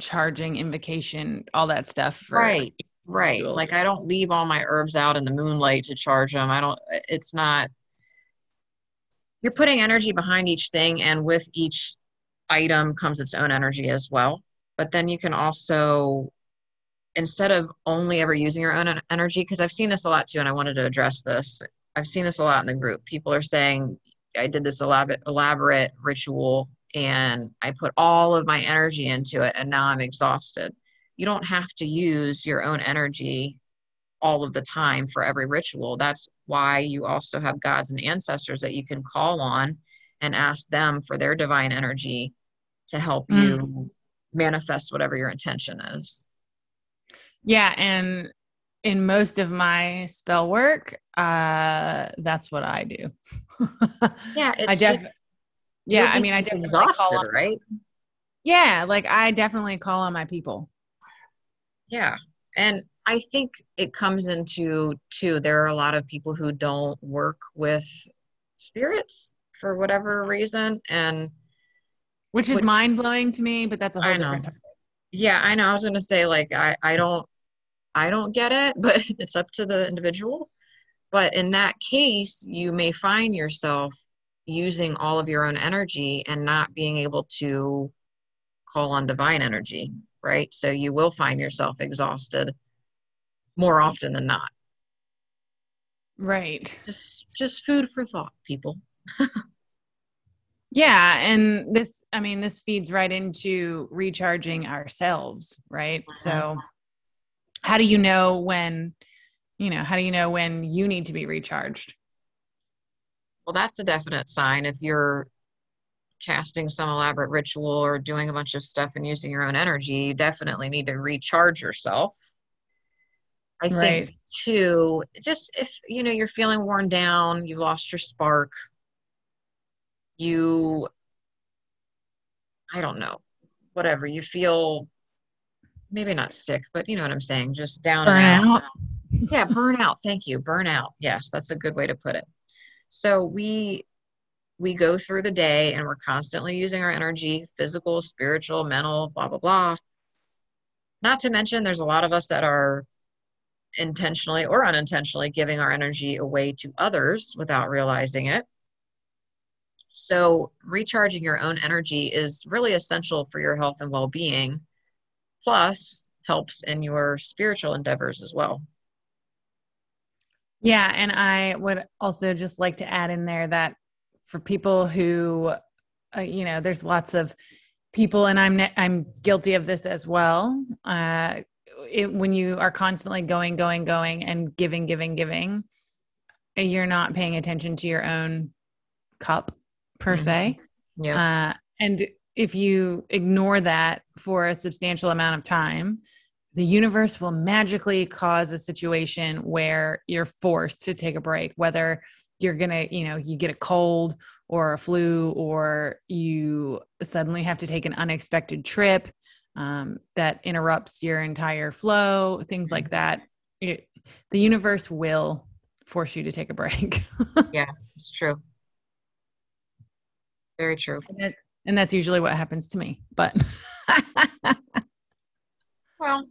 charging invocation, all that stuff. right. Right. Like I don't leave all my herbs out in the moonlight to charge them. I don't, it's not, you're putting energy behind each thing and with each item comes its own energy as well. But then you can also instead of only ever using your own energy, because I've seen this a lot too, and I wanted to address this. I've seen this a lot in the group. People are saying, I did this elaborate, elaborate ritual and I put all of my energy into it, and now I'm exhausted. You don't have to use your own energy all of the time for every ritual. That's why you also have gods and ancestors that you can call on and ask them for their divine energy to help mm. you manifest whatever your intention is. Yeah, and in most of my spell work, uh, that's what I do. yeah, I def- yeah, I mean, I definitely exhausted, on, right? Yeah, like I definitely call on my people. Yeah, and I think it comes into too. There are a lot of people who don't work with spirits for whatever reason, and which is mind blowing to me. But that's a whole different. Topic. Yeah, I know. I was going to say like I I don't I don't get it, but it's up to the individual. But in that case, you may find yourself using all of your own energy and not being able to call on divine energy, right? So you will find yourself exhausted more often than not. Right. Just just food for thought, people. yeah, and this I mean this feeds right into recharging ourselves, right? So uh-huh. How do you know when you know how do you know when you need to be recharged well that's a definite sign if you're casting some elaborate ritual or doing a bunch of stuff and using your own energy you definitely need to recharge yourself i right. think too just if you know you're feeling worn down you lost your spark you i don't know whatever you feel maybe not sick, but you know what I'm saying, just down burnout. yeah, burnout. Thank you. Burnout. Yes, that's a good way to put it. So we we go through the day and we're constantly using our energy, physical, spiritual, mental, blah blah blah. Not to mention there's a lot of us that are intentionally or unintentionally giving our energy away to others without realizing it. So, recharging your own energy is really essential for your health and well being plus helps in your spiritual endeavors as well. Yeah, and I would also just like to add in there that for people who, uh, you know, there's lots of people, and I'm I'm guilty of this as well. Uh, it, when you are constantly going, going, going, and giving, giving, giving, you're not paying attention to your own cup per mm-hmm. se. Yeah, uh, and if you ignore that for a substantial amount of time, the universe will magically cause a situation where you're forced to take a break, whether you're going to, you know, you get a cold or a flu, or you suddenly have to take an unexpected trip um, that interrupts your entire flow, things like that. It, the universe will force you to take a break. yeah, it's true. Very true. And, and that's usually what happens to me but well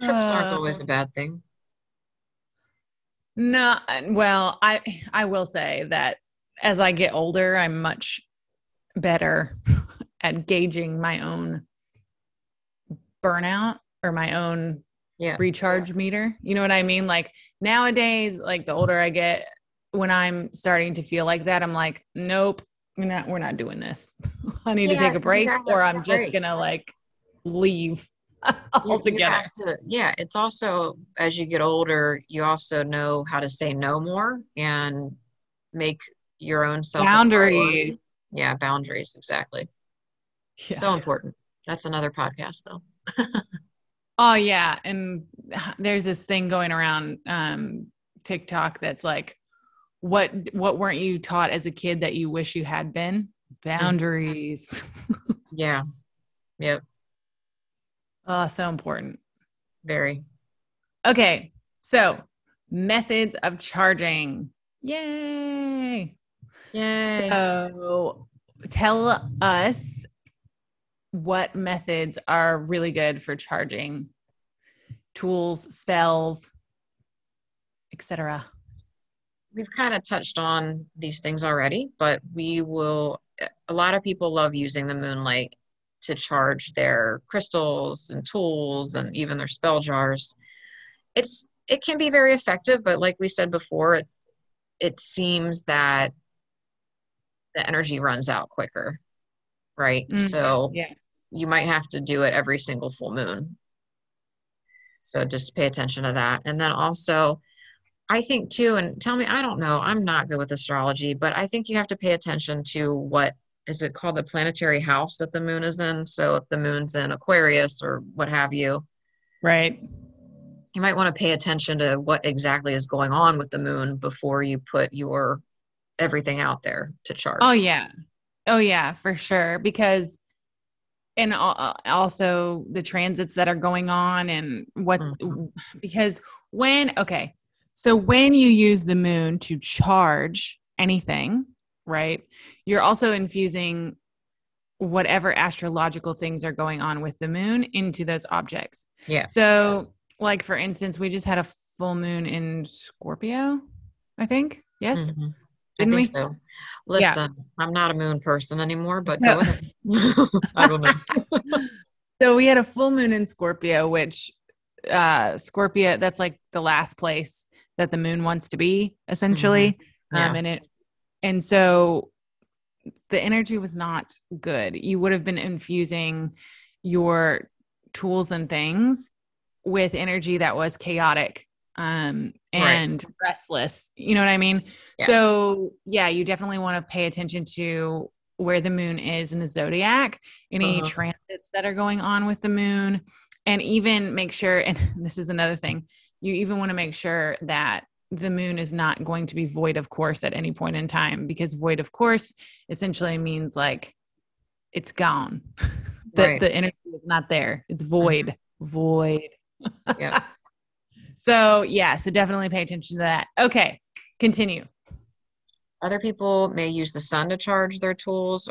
trips uh, aren't always a bad thing. No well i i will say that as i get older i'm much better at gauging my own burnout or my own yeah. recharge meter. You know what i mean? Like nowadays like the older i get when i'm starting to feel like that i'm like nope we're not we're not doing this. I need yeah, to take a break or I'm just break. gonna like leave altogether. To, yeah, it's also as you get older, you also know how to say no more and make your own self Boundaries. Yeah, boundaries, exactly. Yeah. So important. That's another podcast though. Oh yeah, and there's this thing going around um, TikTok that's like, what what weren't you taught as a kid that you wish you had been? Mm-hmm. Boundaries. Yeah. Yep. oh, so important. Very. Okay, so methods of charging. Yay! Yay. So tell us what methods are really good for charging tools, spells, etc. we've kind of touched on these things already, but we will. A lot of people love using the moonlight to charge their crystals and tools and even their spell jars. It's it can be very effective, but like we said before, it it seems that the energy runs out quicker, right? Mhm, So yeah. you might have to do it every single full moon. So just pay attention to that. And then also, I think too, and tell me, I don't know, I'm not good with astrology, but I think you have to pay attention to what is it called the planetary house that the moon is in. So if the moon's in Aquarius or what have you, Right. you might want to pay attention to what exactly is going on with the moon before you put your everything out there to charge. Oh yeah. Oh yeah, for sure. Because and also the transits that are going on and what Mhm. because when okay. So when you use the moon to charge anything, right? You're also infusing whatever astrological things are going on with the moon into those objects. Yeah. So like for instance, we just had a full moon in Scorpio, I think. Yes. Mhm. Didn't we? so. Yeah. Listen, I'm not a moon person anymore, but So- go ahead. I don't know. So we had a full moon in Scorpio, which uh Scorpio, that's like the last place that the moon wants to be, essentially. Yeah. Um and it and so the energy was not good. You would have been infusing your tools and things with energy that was chaotic um Right. and restless. You know what I mean? Yeah. So yeah, you definitely want to pay attention to where the moon is in the zodiac, any Uh-huh. transits that are going on with the moon, and even make sure, and this is another thing, you even want to make sure that the moon is not going to be void of course at any point in time because void of course essentially means like it's gone. the, Right. the energy is not there. It's mm-hmm. void. Void. Yeah. So yeah, so definitely pay attention to that. Okay, continue. Other people may use the sun to charge their tools.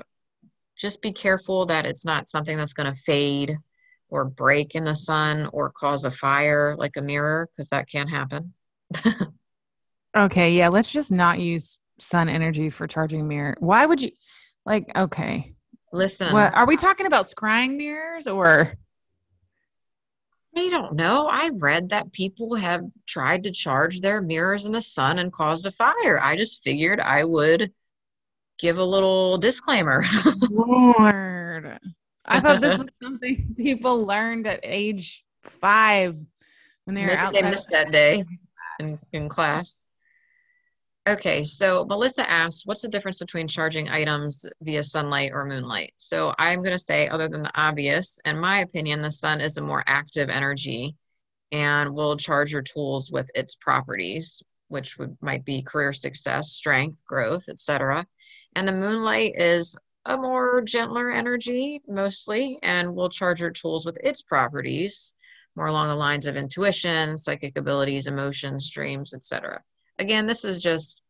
Just be careful that it's not something that's going to fade or break in the sun or cause a fire like a mirror, because that can't happen. Okay, yeah, let's just not use sun energy for charging mirror. Why would you like okay. Listen, What are we talking about scrying mirrors or I don't know. I read that people have tried to charge their mirrors in the sun and caused a fire. I just figured I would give a little disclaimer. Lord? I thought this was something people learned at age five when they were outside. they missed that day in, in class. Okay, so Melissa asked, what's the difference between charging items via sunlight or moonlight? So I'm going to say, other than the obvious, in my opinion, the sun is a more active energy and will charge your tools with its properties, which would might be career success, strength, growth, etc. And the moonlight is a more gentler energy mostly and will charge your tools with its properties more along the lines of intuition, psychic abilities, emotions, dreams, etc. Again, this is just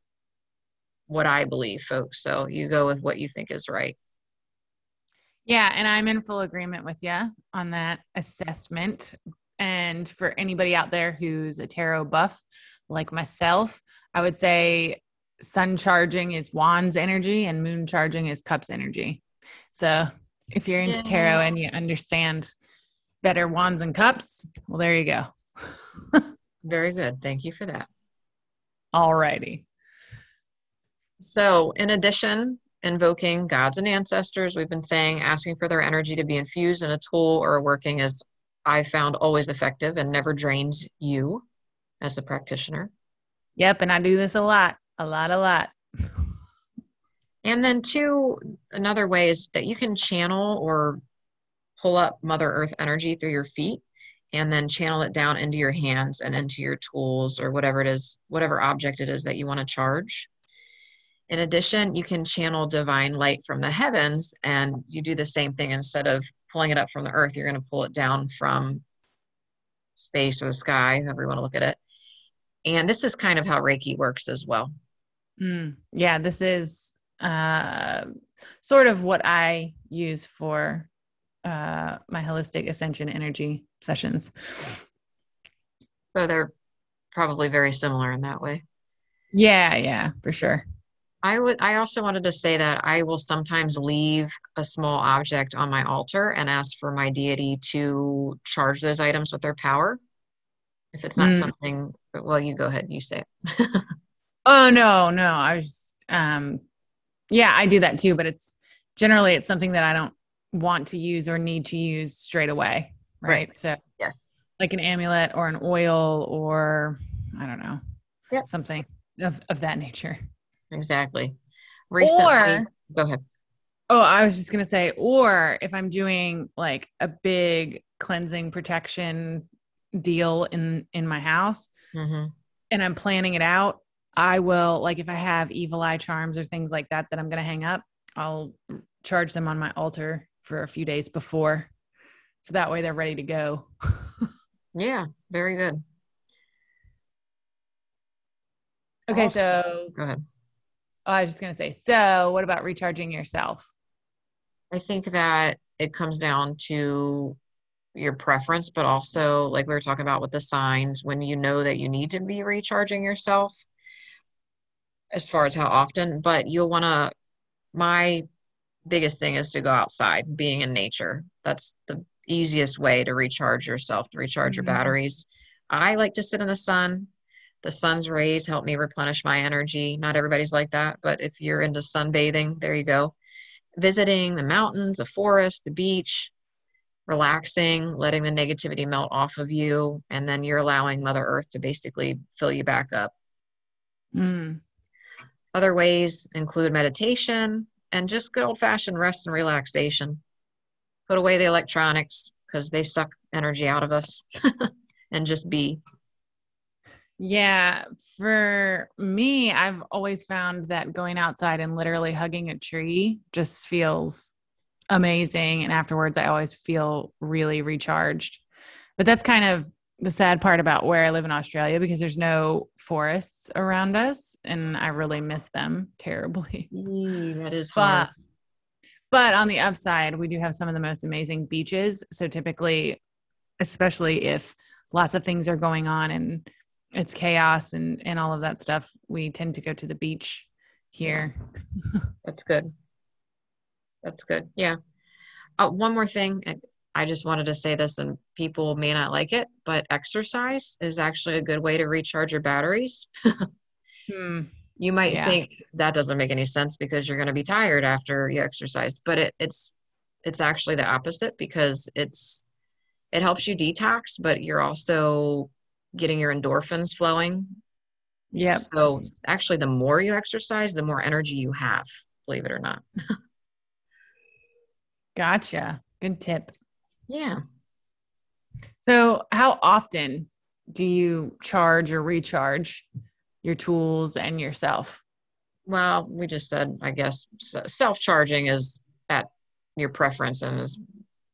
what I believe, folks. So you go with what you think is right. Yeah, and I'm in full agreement with you on that assessment. And for anybody out there who's a tarot buff like myself, I would say sun charging is wands energy and moon charging is cups energy. So if you're into tarot and you understand better wands and cups, well, there you go. Very good. Thank you for that. Alrighty. So, in addition, invoking gods and ancestors, we've been saying asking for their energy to be infused in a tool or a working is, I found, always effective and never drains you as the practitioner. Yep. And I do this a lot, a lot, a lot. And then two, another way is that you can channel or pull up Mother Earth energy through your feet and then channel it down into your hands and into your tools or whatever it is, whatever object it is that you want to charge. In addition, you can channel divine light from the heavens and you do the same thing instead of pulling it up from the earth, you're going to pull it down from space or the sky, however you want to look at it. And this is kind of how Reiki works as well. Mm, yeah, this is uh, sort of what I use for uh, my holistic ascension energy sessions. So they're probably very similar in that way. Yeah, yeah, for sure. I would I also wanted to say that I will sometimes leave a small object on my altar and ask for my deity to charge those items with their power. If it's not mm. something well, you go ahead, you say it. oh no, no. I was um yeah, I do that too, but it's generally it's something that I don't want to use or need to use straight away. Right. right. So yeah. like an amulet or an oil or I don't know. Yep. Something of, of that nature. Exactly. Recently, or, go ahead. Oh, I was just gonna say, or if I'm doing like a big cleansing protection deal in in my house, mm-hmm. and I'm planning it out, I will like if I have evil eye charms or things like that that I'm gonna hang up, I'll charge them on my altar for a few days before, so that way they're ready to go. yeah, very good. Okay, also, so go ahead. Oh, I was just going to say, so what about recharging yourself? I think that it comes down to your preference, but also, like we were talking about with the signs, when you know that you need to be recharging yourself, as far as how often, but you'll want to. My biggest thing is to go outside, being in nature. That's the easiest way to recharge yourself, to recharge mm-hmm. your batteries. I like to sit in the sun the sun's rays help me replenish my energy. Not everybody's like that, but if you're into sunbathing, there you go. Visiting the mountains, the forest, the beach, relaxing, letting the negativity melt off of you, and then you're allowing Mother Earth to basically fill you back up. Mm. Other ways include meditation and just good old fashioned rest and relaxation. Put away the electronics because they suck energy out of us and just be. Yeah, for me, I've always found that going outside and literally hugging a tree just feels amazing. And afterwards, I always feel really recharged. But that's kind of the sad part about where I live in Australia because there's no forests around us and I really miss them terribly. Mm, that is hard. But, but on the upside, we do have some of the most amazing beaches. So typically, especially if lots of things are going on and it's chaos and and all of that stuff we tend to go to the beach here that's good that's good yeah uh, one more thing i just wanted to say this and people may not like it but exercise is actually a good way to recharge your batteries hmm. you might yeah. think that doesn't make any sense because you're going to be tired after you exercise but it, it's it's actually the opposite because it's it helps you detox but you're also getting your endorphins flowing. Yeah. So actually, the more you exercise, the more energy you have, believe it or not. gotcha. Good tip. Yeah. So, how often do you charge or recharge your tools and yourself? Well, we just said, I guess, self charging is at your preference and as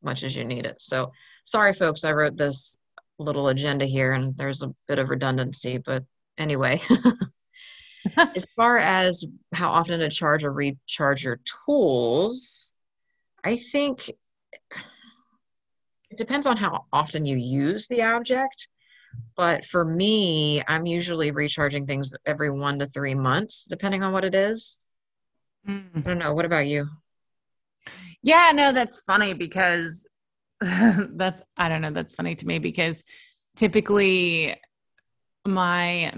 much as you need it. So, sorry, folks, I wrote this little agenda here and there's a bit of redundancy, but anyway. as far as how often to charge or recharge your tools, I think it depends on how often you use the object. But for me, I'm usually recharging things every one to three months, depending on what it is. Mm. I don't know. What about you? Yeah, no, that's funny because that's I don't know. That's funny to me because typically my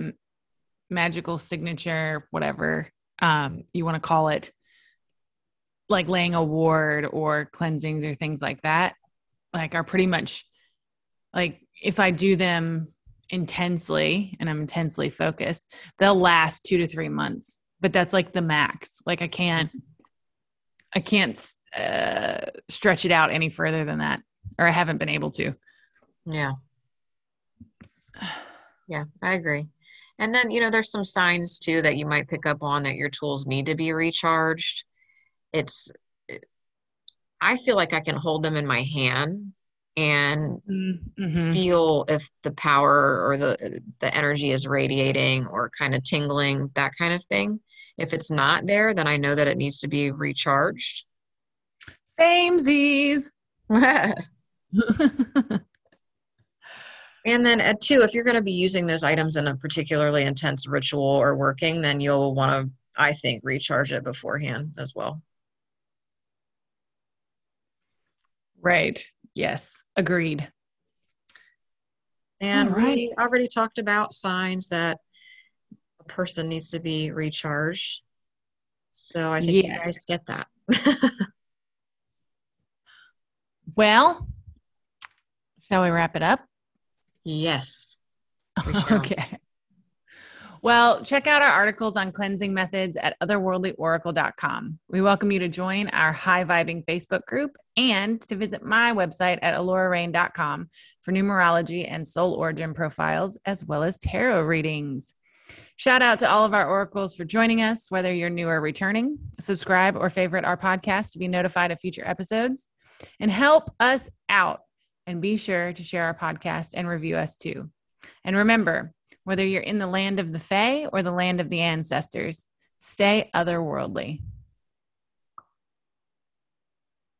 magical signature, whatever um, you want to call it, like laying a ward or cleansings or things like that, like are pretty much like if I do them intensely and I'm intensely focused, they'll last two to three months. but that's like the max. Like I can't, I can't uh, stretch it out any further than that, or I haven't been able to. Yeah. Yeah, I agree. And then, you know, there's some signs too that you might pick up on that your tools need to be recharged. It's, I feel like I can hold them in my hand and Mm-hmm. feel if the power or the the energy is radiating or kind of tingling, that kind of thing. If it's not there, then I know that it needs to be recharged. Same Z's. And then at two, if you're going to be using those items in a particularly intense ritual or working, then you'll want to, I think, recharge it beforehand as well. Right. Yes. Agreed. And All right. we already talked about signs that a person needs to be recharged. So I think Yeah. you guys get that. Well, shall we wrap it up? yes. Okay. Well, check out our articles on cleansing methods at otherworldlyoracle.com. We welcome you to join our high vibing Facebook group and to visit my website at alorarain.com for numerology and soul origin profiles, as well as tarot readings. Shout out to all of our oracles for joining us, whether you're new or returning. Subscribe or favorite our podcast to be notified of future episodes and help us out. And be sure to share our podcast and review us too. And remember, whether you're in the land of the Fae or the land of the ancestors, stay otherworldly.